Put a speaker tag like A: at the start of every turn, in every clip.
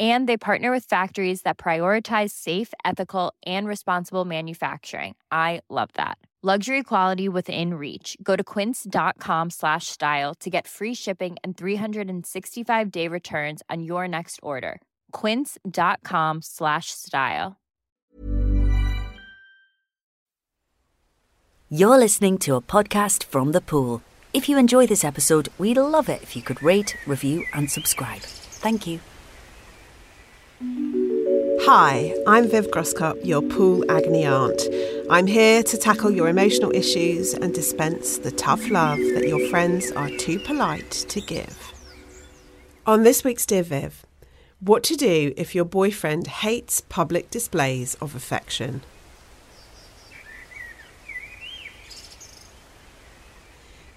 A: and they partner with factories that prioritize safe ethical and responsible manufacturing. I love that. Luxury quality within reach. Go to quince.com slash style to get free shipping and 365 day returns on your next order. quince.com slash style.
B: You're listening to a podcast from the pool. If you enjoy this episode we'd love it if you could rate review and subscribe. Thank you
C: Hi, I'm Viv Groskop, your pool agony aunt. I'm here to tackle your emotional issues and dispense the tough love that your friends are too polite to give. On this week's Dear Viv, what to do if your boyfriend hates public displays of affection.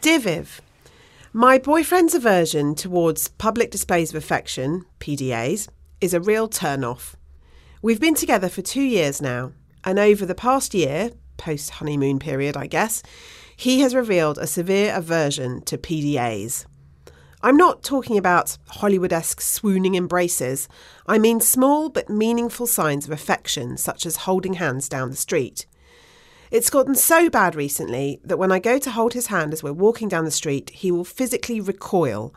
C: Dear Viv, my boyfriend's aversion towards public displays of affection, PDAs, is a real turn off. We've been together for two years now, and over the past year, post honeymoon period, I guess, he has revealed a severe aversion to PDAs. I'm not talking about Hollywood esque swooning embraces. I mean small but meaningful signs of affection, such as holding hands down the street. It's gotten so bad recently that when I go to hold his hand as we're walking down the street, he will physically recoil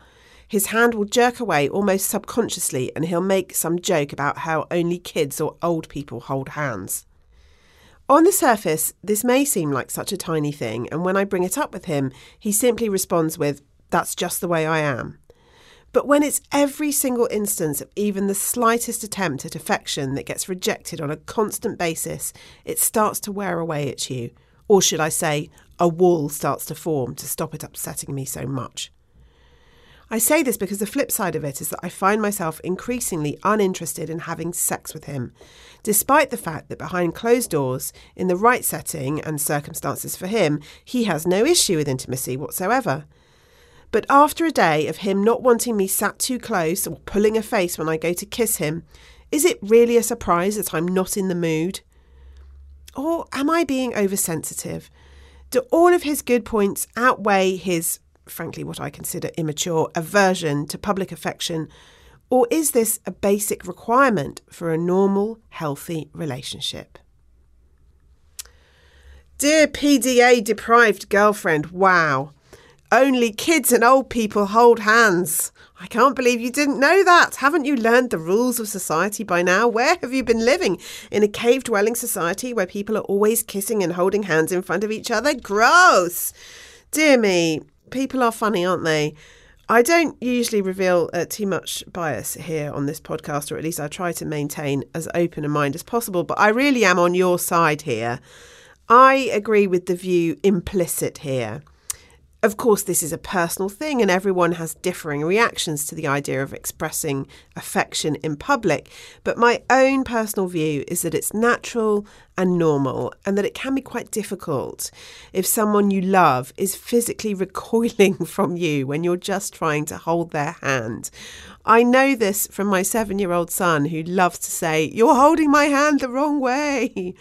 C: his hand will jerk away almost subconsciously and he'll make some joke about how only kids or old people hold hands. On the surface, this may seem like such a tiny thing, and when I bring it up with him, he simply responds with, That's just the way I am. But when it's every single instance of even the slightest attempt at affection that gets rejected on a constant basis, it starts to wear away at you. Or should I say, a wall starts to form to stop it upsetting me so much. I say this because the flip side of it is that I find myself increasingly uninterested in having sex with him, despite the fact that behind closed doors, in the right setting and circumstances for him, he has no issue with intimacy whatsoever. But after a day of him not wanting me sat too close or pulling a face when I go to kiss him, is it really a surprise that I'm not in the mood? Or am I being oversensitive? Do all of his good points outweigh his frankly, what I consider immature aversion to public affection? Or is this a basic requirement for a normal, healthy relationship? Dear PDA deprived girlfriend, wow. Only kids and old people hold hands. I can't believe you didn't know that. Haven't you learned the rules of society by now? Where have you been living? In a cave dwelling society where people are always kissing and holding hands in front of each other? Gross. Dear me, people are funny, aren't they? I don't usually reveal uh, too much bias here on this podcast, or at least I try to maintain as open a mind as possible, but I really am on your side here. I agree with the view implicit here. Of course, this is a personal thing, and everyone has differing reactions to the idea of expressing affection in public. But my own personal view is that it's natural and normal, and that it can be quite difficult if someone you love is physically recoiling from you when you're just trying to hold their hand. I know this from my seven year old son who loves to say, You're holding my hand the wrong way.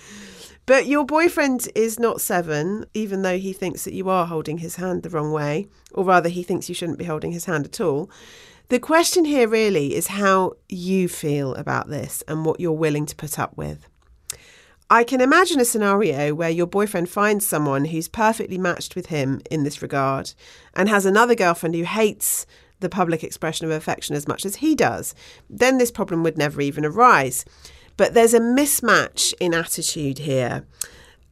C: But your boyfriend is not seven, even though he thinks that you are holding his hand the wrong way, or rather, he thinks you shouldn't be holding his hand at all. The question here really is how you feel about this and what you're willing to put up with. I can imagine a scenario where your boyfriend finds someone who's perfectly matched with him in this regard and has another girlfriend who hates the public expression of affection as much as he does. Then this problem would never even arise. But there's a mismatch in attitude here.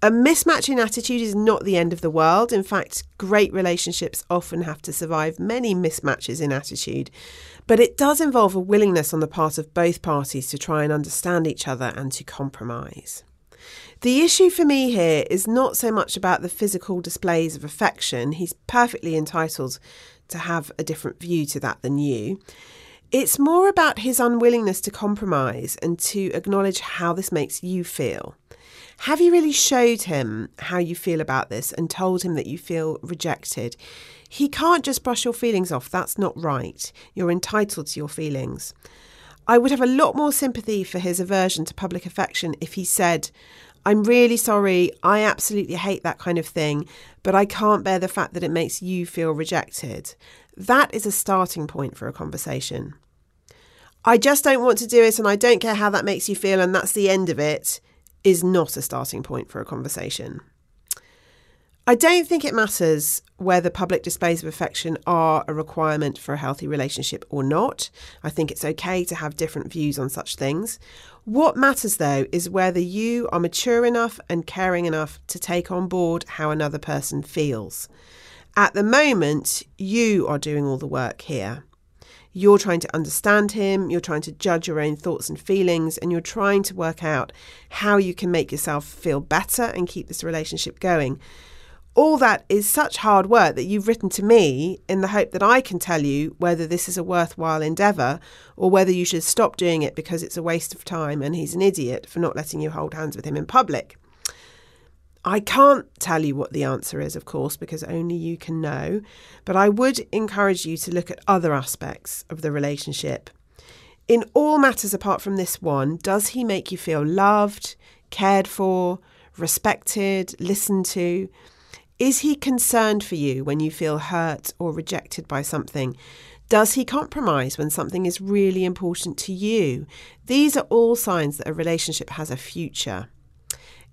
C: A mismatch in attitude is not the end of the world. In fact, great relationships often have to survive many mismatches in attitude. But it does involve a willingness on the part of both parties to try and understand each other and to compromise. The issue for me here is not so much about the physical displays of affection. He's perfectly entitled to have a different view to that than you. It's more about his unwillingness to compromise and to acknowledge how this makes you feel. Have you really showed him how you feel about this and told him that you feel rejected? He can't just brush your feelings off. That's not right. You're entitled to your feelings. I would have a lot more sympathy for his aversion to public affection if he said, I'm really sorry. I absolutely hate that kind of thing, but I can't bear the fact that it makes you feel rejected. That is a starting point for a conversation. I just don't want to do it and I don't care how that makes you feel, and that's the end of it, is not a starting point for a conversation. I don't think it matters whether public displays of affection are a requirement for a healthy relationship or not. I think it's okay to have different views on such things. What matters though is whether you are mature enough and caring enough to take on board how another person feels. At the moment, you are doing all the work here. You're trying to understand him, you're trying to judge your own thoughts and feelings, and you're trying to work out how you can make yourself feel better and keep this relationship going all that is such hard work that you've written to me in the hope that I can tell you whether this is a worthwhile endeavour or whether you should stop doing it because it's a waste of time and he's an idiot for not letting you hold hands with him in public. I can't tell you what the answer is, of course, because only you can know, but I would encourage you to look at other aspects of the relationship. In all matters apart from this one, does he make you feel loved, cared for, respected, listened to? Is he concerned for you when you feel hurt or rejected by something? Does he compromise when something is really important to you? These are all signs that a relationship has a future.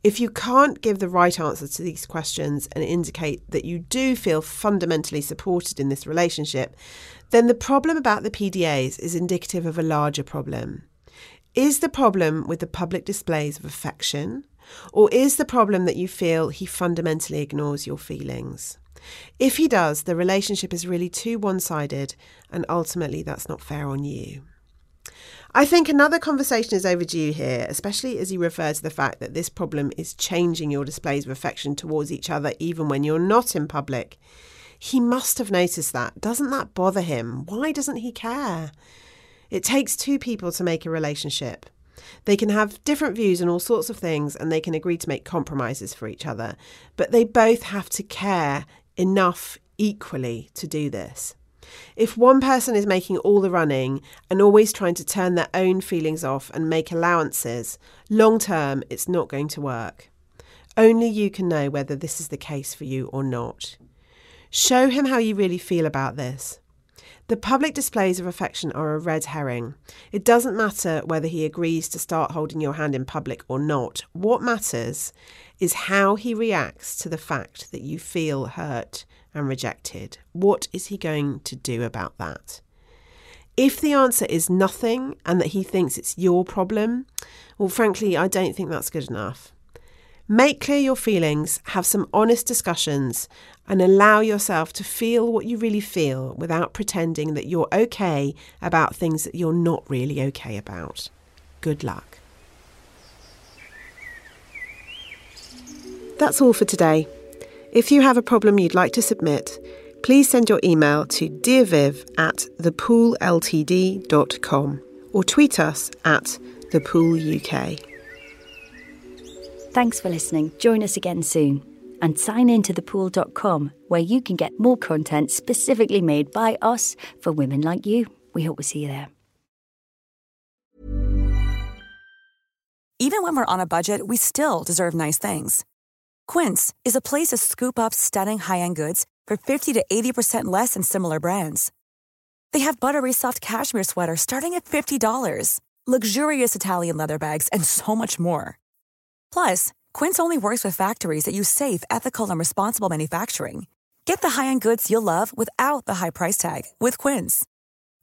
C: If you can't give the right answer to these questions and indicate that you do feel fundamentally supported in this relationship, then the problem about the PDAs is indicative of a larger problem. Is the problem with the public displays of affection? Or is the problem that you feel he fundamentally ignores your feelings? If he does, the relationship is really too one sided, and ultimately that's not fair on you. I think another conversation is overdue here, especially as you refer to the fact that this problem is changing your displays of affection towards each other even when you're not in public. He must have noticed that. Doesn't that bother him? Why doesn't he care? It takes two people to make a relationship. They can have different views on all sorts of things and they can agree to make compromises for each other, but they both have to care enough equally to do this. If one person is making all the running and always trying to turn their own feelings off and make allowances, long term it's not going to work. Only you can know whether this is the case for you or not. Show him how you really feel about this. The public displays of affection are a red herring. It doesn't matter whether he agrees to start holding your hand in public or not. What matters is how he reacts to the fact that you feel hurt and rejected. What is he going to do about that? If the answer is nothing and that he thinks it's your problem, well, frankly, I don't think that's good enough. Make clear your feelings, have some honest discussions, and allow yourself to feel what you really feel without pretending that you're okay about things that you're not really okay about. Good luck. That's all for today. If you have a problem you'd like to submit, please send your email to dearviv at thepoolltd.com or tweet us at thepooluk.
B: Thanks for listening. Join us again soon. And sign in to thepool.com where you can get more content specifically made by us for women like you. We hope we see you there.
D: Even when we're on a budget, we still deserve nice things. Quince is a place to scoop up stunning high end goods for 50 to 80% less than similar brands. They have buttery soft cashmere sweaters starting at $50, luxurious Italian leather bags, and so much more. Plus, Quince only works with factories that use safe, ethical, and responsible manufacturing. Get the high-end goods you'll love without the high price tag with Quince.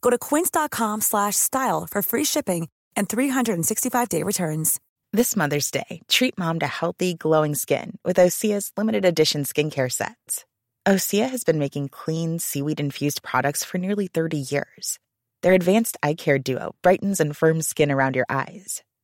D: Go to quince.com/style for free shipping and 365-day returns.
E: This Mother's Day, treat mom to healthy, glowing skin with Osea's limited edition skincare sets. Osea has been making clean, seaweed infused products for nearly 30 years. Their advanced eye care duo brightens and firms skin around your eyes,